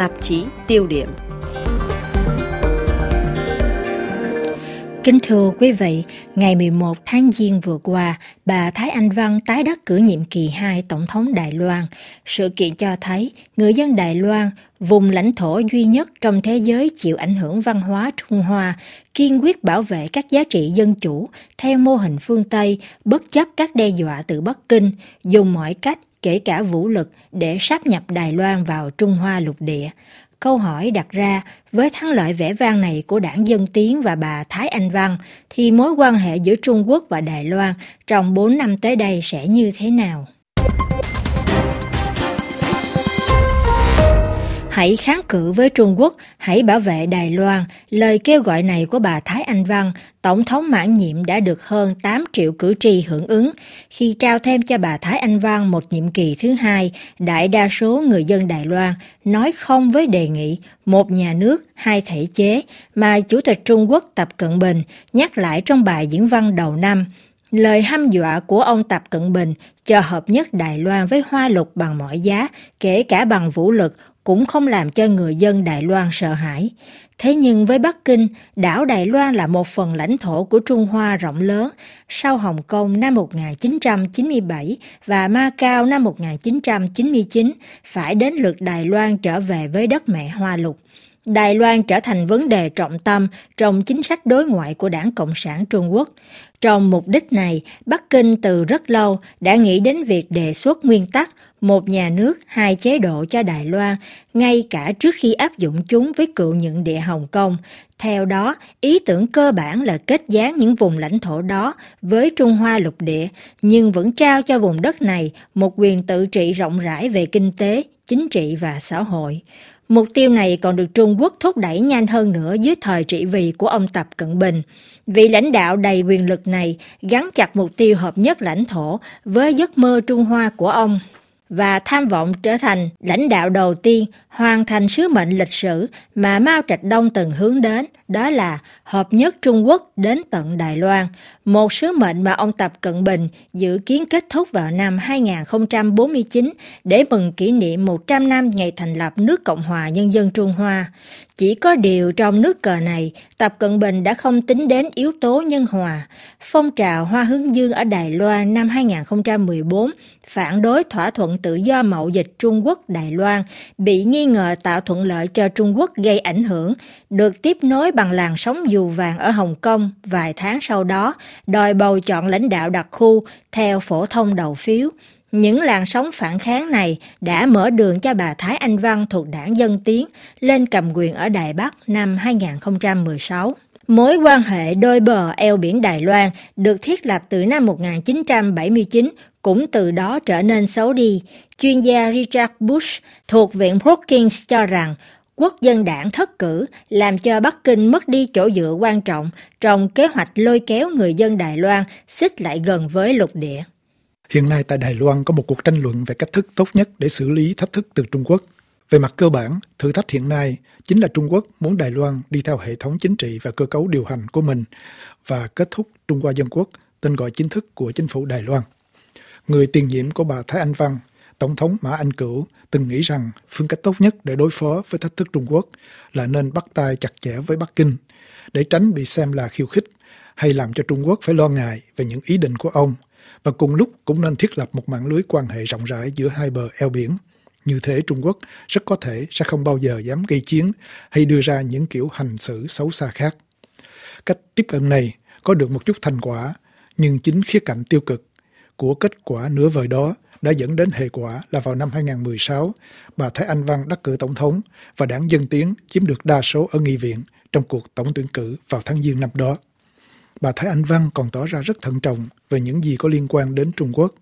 tạp chí tiêu điểm. Kính thưa quý vị, ngày 11 tháng Giêng vừa qua, bà Thái Anh Văn tái đắc cử nhiệm kỳ 2 Tổng thống Đài Loan. Sự kiện cho thấy người dân Đài Loan, vùng lãnh thổ duy nhất trong thế giới chịu ảnh hưởng văn hóa Trung Hoa, kiên quyết bảo vệ các giá trị dân chủ theo mô hình phương Tây, bất chấp các đe dọa từ Bắc Kinh, dùng mọi cách kể cả vũ lực để sáp nhập Đài Loan vào Trung Hoa lục địa. Câu hỏi đặt ra, với thắng lợi vẻ vang này của đảng Dân Tiến và bà Thái Anh Văn, thì mối quan hệ giữa Trung Quốc và Đài Loan trong 4 năm tới đây sẽ như thế nào? Hãy kháng cự với Trung Quốc, hãy bảo vệ Đài Loan. Lời kêu gọi này của bà Thái Anh Văn, Tổng thống mãn nhiệm đã được hơn 8 triệu cử tri hưởng ứng. Khi trao thêm cho bà Thái Anh Văn một nhiệm kỳ thứ hai, đại đa số người dân Đài Loan nói không với đề nghị một nhà nước, hai thể chế mà Chủ tịch Trung Quốc Tập Cận Bình nhắc lại trong bài diễn văn đầu năm. Lời hăm dọa của ông Tập Cận Bình cho hợp nhất Đài Loan với Hoa Lục bằng mọi giá, kể cả bằng vũ lực, cũng không làm cho người dân Đài Loan sợ hãi. Thế nhưng với Bắc Kinh, đảo Đài Loan là một phần lãnh thổ của Trung Hoa rộng lớn. Sau Hồng Kông năm 1997 và Macau năm 1999, phải đến lượt Đài Loan trở về với đất mẹ Hoa Lục. Đài Loan trở thành vấn đề trọng tâm trong chính sách đối ngoại của Đảng Cộng sản Trung Quốc. Trong mục đích này, Bắc Kinh từ rất lâu đã nghĩ đến việc đề xuất nguyên tắc một nhà nước, hai chế độ cho Đài Loan, ngay cả trước khi áp dụng chúng với cựu nhận địa Hồng Kông. Theo đó, ý tưởng cơ bản là kết dán những vùng lãnh thổ đó với Trung Hoa lục địa, nhưng vẫn trao cho vùng đất này một quyền tự trị rộng rãi về kinh tế, chính trị và xã hội. Mục tiêu này còn được Trung Quốc thúc đẩy nhanh hơn nữa dưới thời trị vì của ông Tập Cận Bình. Vị lãnh đạo đầy quyền lực này gắn chặt mục tiêu hợp nhất lãnh thổ với giấc mơ Trung Hoa của ông và tham vọng trở thành lãnh đạo đầu tiên hoàn thành sứ mệnh lịch sử mà Mao Trạch Đông từng hướng đến, đó là hợp nhất Trung Quốc đến tận Đài Loan, một sứ mệnh mà ông Tập Cận Bình dự kiến kết thúc vào năm 2049 để mừng kỷ niệm 100 năm ngày thành lập nước Cộng hòa Nhân dân Trung Hoa. Chỉ có điều trong nước cờ này, Tập Cận Bình đã không tính đến yếu tố nhân hòa. Phong trào Hoa Hướng Dương ở Đài Loan năm 2014 phản đối thỏa thuận tự do mậu dịch Trung Quốc-Đài Loan bị nghi ngờ tạo thuận lợi cho Trung Quốc gây ảnh hưởng, được tiếp nối bằng làn sóng dù vàng ở Hồng Kông vài tháng sau đó, đòi bầu chọn lãnh đạo đặc khu theo phổ thông đầu phiếu. Những làn sóng phản kháng này đã mở đường cho bà Thái Anh Văn thuộc đảng Dân Tiến lên cầm quyền ở Đài Bắc năm 2016. Mối quan hệ đôi bờ eo biển Đài Loan được thiết lập từ năm 1979 cũng từ đó trở nên xấu đi. Chuyên gia Richard Bush thuộc Viện Brookings cho rằng quốc dân đảng thất cử làm cho Bắc Kinh mất đi chỗ dựa quan trọng trong kế hoạch lôi kéo người dân Đài Loan xích lại gần với lục địa. Hiện nay tại Đài Loan có một cuộc tranh luận về cách thức tốt nhất để xử lý thách thức từ Trung Quốc. Về mặt cơ bản, thử thách hiện nay chính là Trung Quốc muốn Đài Loan đi theo hệ thống chính trị và cơ cấu điều hành của mình và kết thúc Trung Hoa Dân Quốc, tên gọi chính thức của chính phủ Đài Loan. Người tiền nhiệm của bà Thái Anh Văn, Tổng thống Mã Anh Cửu từng nghĩ rằng phương cách tốt nhất để đối phó với thách thức Trung Quốc là nên bắt tay chặt chẽ với Bắc Kinh để tránh bị xem là khiêu khích hay làm cho Trung Quốc phải lo ngại về những ý định của ông và cùng lúc cũng nên thiết lập một mạng lưới quan hệ rộng rãi giữa hai bờ eo biển. Như thế Trung Quốc rất có thể sẽ không bao giờ dám gây chiến hay đưa ra những kiểu hành xử xấu xa khác. Cách tiếp cận này có được một chút thành quả, nhưng chính khía cạnh tiêu cực của kết quả nửa vời đó đã dẫn đến hệ quả là vào năm 2016, bà Thái Anh Văn đắc cử tổng thống và đảng Dân Tiến chiếm được đa số ở nghị viện trong cuộc tổng tuyển cử vào tháng Giêng năm đó. Bà Thái Anh Văn còn tỏ ra rất thận trọng về những gì có liên quan đến Trung Quốc.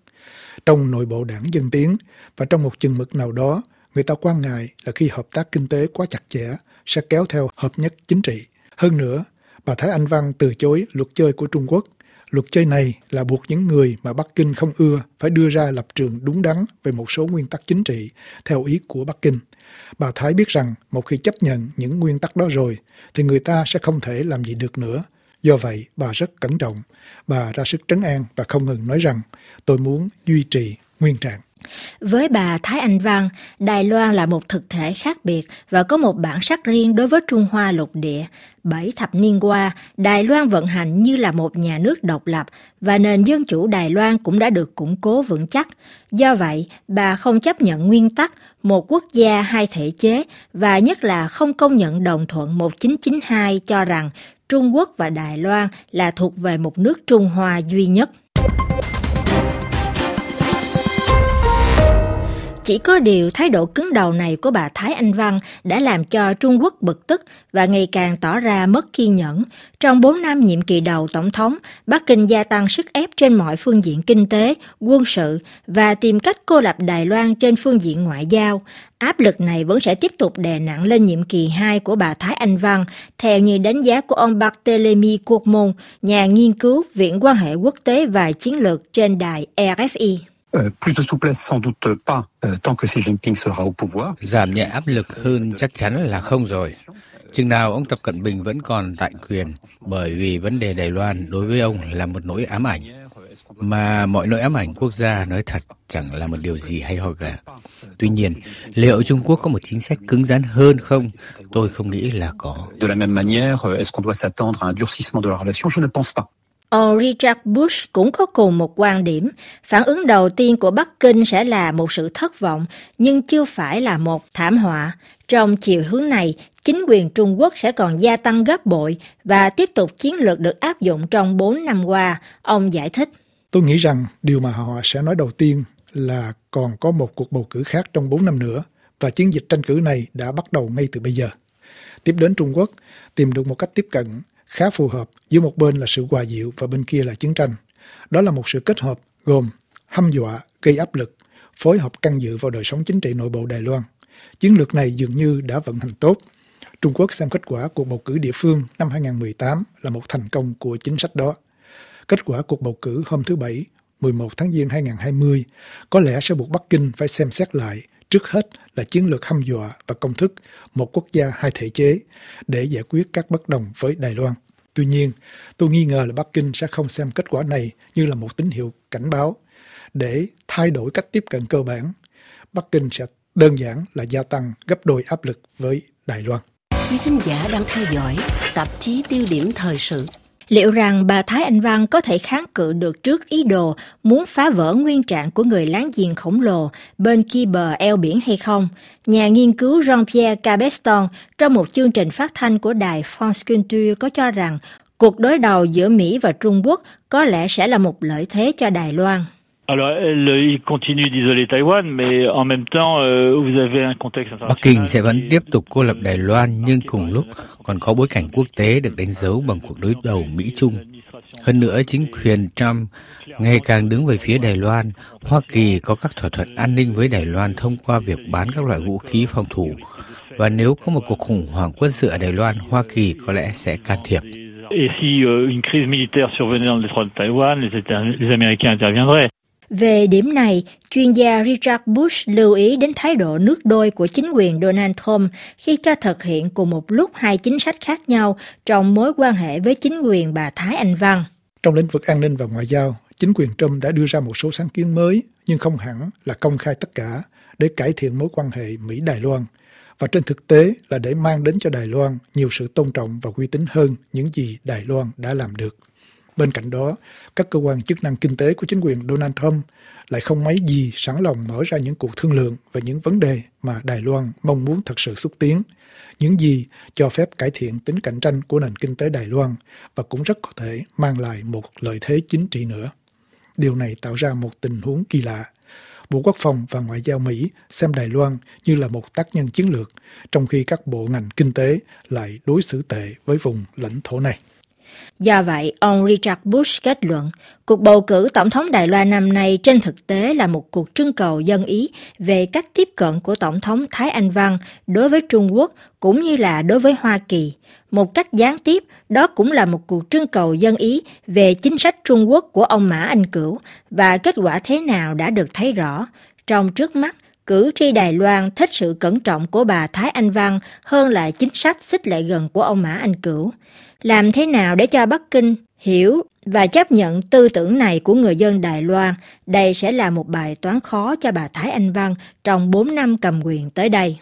Trong nội bộ đảng Dân Tiến và trong một chừng mực nào đó, người ta quan ngại là khi hợp tác kinh tế quá chặt chẽ sẽ kéo theo hợp nhất chính trị. Hơn nữa, bà Thái Anh Văn từ chối luật chơi của Trung Quốc Luật chơi này là buộc những người mà Bắc Kinh không ưa phải đưa ra lập trường đúng đắn về một số nguyên tắc chính trị theo ý của Bắc Kinh. Bà Thái biết rằng một khi chấp nhận những nguyên tắc đó rồi thì người ta sẽ không thể làm gì được nữa. Do vậy, bà rất cẩn trọng. Bà ra sức trấn an và không ngừng nói rằng tôi muốn duy trì nguyên trạng. Với bà Thái Anh Văn, Đài Loan là một thực thể khác biệt và có một bản sắc riêng đối với Trung Hoa lục địa. Bảy thập niên qua, Đài Loan vận hành như là một nhà nước độc lập và nền dân chủ Đài Loan cũng đã được củng cố vững chắc. Do vậy, bà không chấp nhận nguyên tắc một quốc gia hai thể chế và nhất là không công nhận đồng thuận 1992 cho rằng Trung Quốc và Đài Loan là thuộc về một nước Trung Hoa duy nhất. Chỉ có điều thái độ cứng đầu này của bà Thái Anh Văn đã làm cho Trung Quốc bực tức và ngày càng tỏ ra mất kiên nhẫn. Trong 4 năm nhiệm kỳ đầu Tổng thống, Bắc Kinh gia tăng sức ép trên mọi phương diện kinh tế, quân sự và tìm cách cô lập Đài Loan trên phương diện ngoại giao. Áp lực này vẫn sẽ tiếp tục đè nặng lên nhiệm kỳ 2 của bà Thái Anh Văn, theo như đánh giá của ông Barthélemy Courmont, nhà nghiên cứu Viện quan hệ quốc tế và chiến lược trên đài RFI. Euh, plus de souplesse sans doute pas euh, tant que Xi Jinping sera au pouvoir. Giảm nhẹ áp lực hơn chắc chắn là không rồi. Chừng nào ông Tập Cận Bình vẫn còn tại quyền, bởi vì vấn đề Đài Loan đối với ông là một nỗi ám ảnh. Mà mọi nỗi ám ảnh quốc gia nói thật chẳng là một điều gì hay ho cả. Tuy nhiên, liệu Trung Quốc có một chính sách cứng rắn hơn không? Tôi không nghĩ là có. De la même manière, est-ce qu'on doit s'attendre à un durcissement de la relation Je ne pense pas. Ông Richard Bush cũng có cùng một quan điểm. Phản ứng đầu tiên của Bắc Kinh sẽ là một sự thất vọng, nhưng chưa phải là một thảm họa. Trong chiều hướng này, chính quyền Trung Quốc sẽ còn gia tăng gấp bội và tiếp tục chiến lược được áp dụng trong 4 năm qua, ông giải thích. Tôi nghĩ rằng điều mà họ sẽ nói đầu tiên là còn có một cuộc bầu cử khác trong 4 năm nữa và chiến dịch tranh cử này đã bắt đầu ngay từ bây giờ. Tiếp đến Trung Quốc tìm được một cách tiếp cận khá phù hợp giữa một bên là sự hòa dịu và bên kia là chiến tranh. Đó là một sự kết hợp gồm hăm dọa, gây áp lực, phối hợp căn dự vào đời sống chính trị nội bộ Đài Loan. Chiến lược này dường như đã vận hành tốt. Trung Quốc xem kết quả cuộc bầu cử địa phương năm 2018 là một thành công của chính sách đó. Kết quả cuộc bầu cử hôm thứ Bảy, 11 tháng Giêng 2020 có lẽ sẽ buộc Bắc Kinh phải xem xét lại trước hết là chiến lược hăm dọa và công thức một quốc gia hai thể chế để giải quyết các bất đồng với Đài Loan. Tuy nhiên, tôi nghi ngờ là Bắc Kinh sẽ không xem kết quả này như là một tín hiệu cảnh báo để thay đổi cách tiếp cận cơ bản. Bắc Kinh sẽ đơn giản là gia tăng gấp đôi áp lực với Đài Loan. Quý thính giả đang theo dõi tạp chí tiêu điểm thời sự Liệu rằng bà Thái Anh Văn có thể kháng cự được trước ý đồ muốn phá vỡ nguyên trạng của người láng giềng khổng lồ bên kia bờ eo biển hay không? Nhà nghiên cứu Jean-Pierre Cabeston trong một chương trình phát thanh của đài France Culture có cho rằng cuộc đối đầu giữa Mỹ và Trung Quốc có lẽ sẽ là một lợi thế cho Đài Loan. Alors, elle, il continue d'isoler Taïwan, mais en même temps, euh, vous avez un contexte international. Bắc Kinh sẽ vẫn tiếp tục cô lập Đài Loan, nhưng cùng lúc còn có bối cảnh quốc tế được đánh dấu bằng cuộc đối đầu Mỹ-Trung. Hơn nữa, chính quyền Trump ngày càng đứng về phía Đài Loan. Hoa Kỳ có các thỏa thuận an ninh với Đài Loan thông qua việc bán các loại vũ khí phòng thủ. Và nếu có một cuộc khủng hoảng quân sự ở Đài Loan, Hoa Kỳ có lẽ sẽ can thiệp. Et si euh, une crise militaire survenait dans le détroit de Taïwan, les Américains interviendraient. Về điểm này, chuyên gia Richard Bush lưu ý đến thái độ nước đôi của chính quyền Donald Trump khi cho thực hiện cùng một lúc hai chính sách khác nhau trong mối quan hệ với chính quyền bà Thái Anh Văn. Trong lĩnh vực an ninh và ngoại giao, chính quyền Trump đã đưa ra một số sáng kiến mới nhưng không hẳn là công khai tất cả để cải thiện mối quan hệ Mỹ-Đài Loan và trên thực tế là để mang đến cho Đài Loan nhiều sự tôn trọng và uy tín hơn những gì Đài Loan đã làm được. Bên cạnh đó, các cơ quan chức năng kinh tế của chính quyền Donald Trump lại không mấy gì sẵn lòng mở ra những cuộc thương lượng về những vấn đề mà Đài Loan mong muốn thật sự xúc tiến, những gì cho phép cải thiện tính cạnh tranh của nền kinh tế Đài Loan và cũng rất có thể mang lại một lợi thế chính trị nữa. Điều này tạo ra một tình huống kỳ lạ. Bộ Quốc phòng và Ngoại giao Mỹ xem Đài Loan như là một tác nhân chiến lược, trong khi các bộ ngành kinh tế lại đối xử tệ với vùng lãnh thổ này. Do vậy, ông Richard Bush kết luận, cuộc bầu cử tổng thống Đài Loan năm nay trên thực tế là một cuộc trưng cầu dân ý về cách tiếp cận của tổng thống Thái Anh Văn đối với Trung Quốc cũng như là đối với Hoa Kỳ. Một cách gián tiếp, đó cũng là một cuộc trưng cầu dân ý về chính sách Trung Quốc của ông Mã Anh Cửu và kết quả thế nào đã được thấy rõ. Trong trước mắt, cử tri Đài Loan thích sự cẩn trọng của bà Thái Anh Văn hơn là chính sách xích lại gần của ông Mã Anh Cửu. Làm thế nào để cho Bắc Kinh hiểu và chấp nhận tư tưởng này của người dân Đài Loan, đây sẽ là một bài toán khó cho bà Thái Anh Văn trong 4 năm cầm quyền tới đây.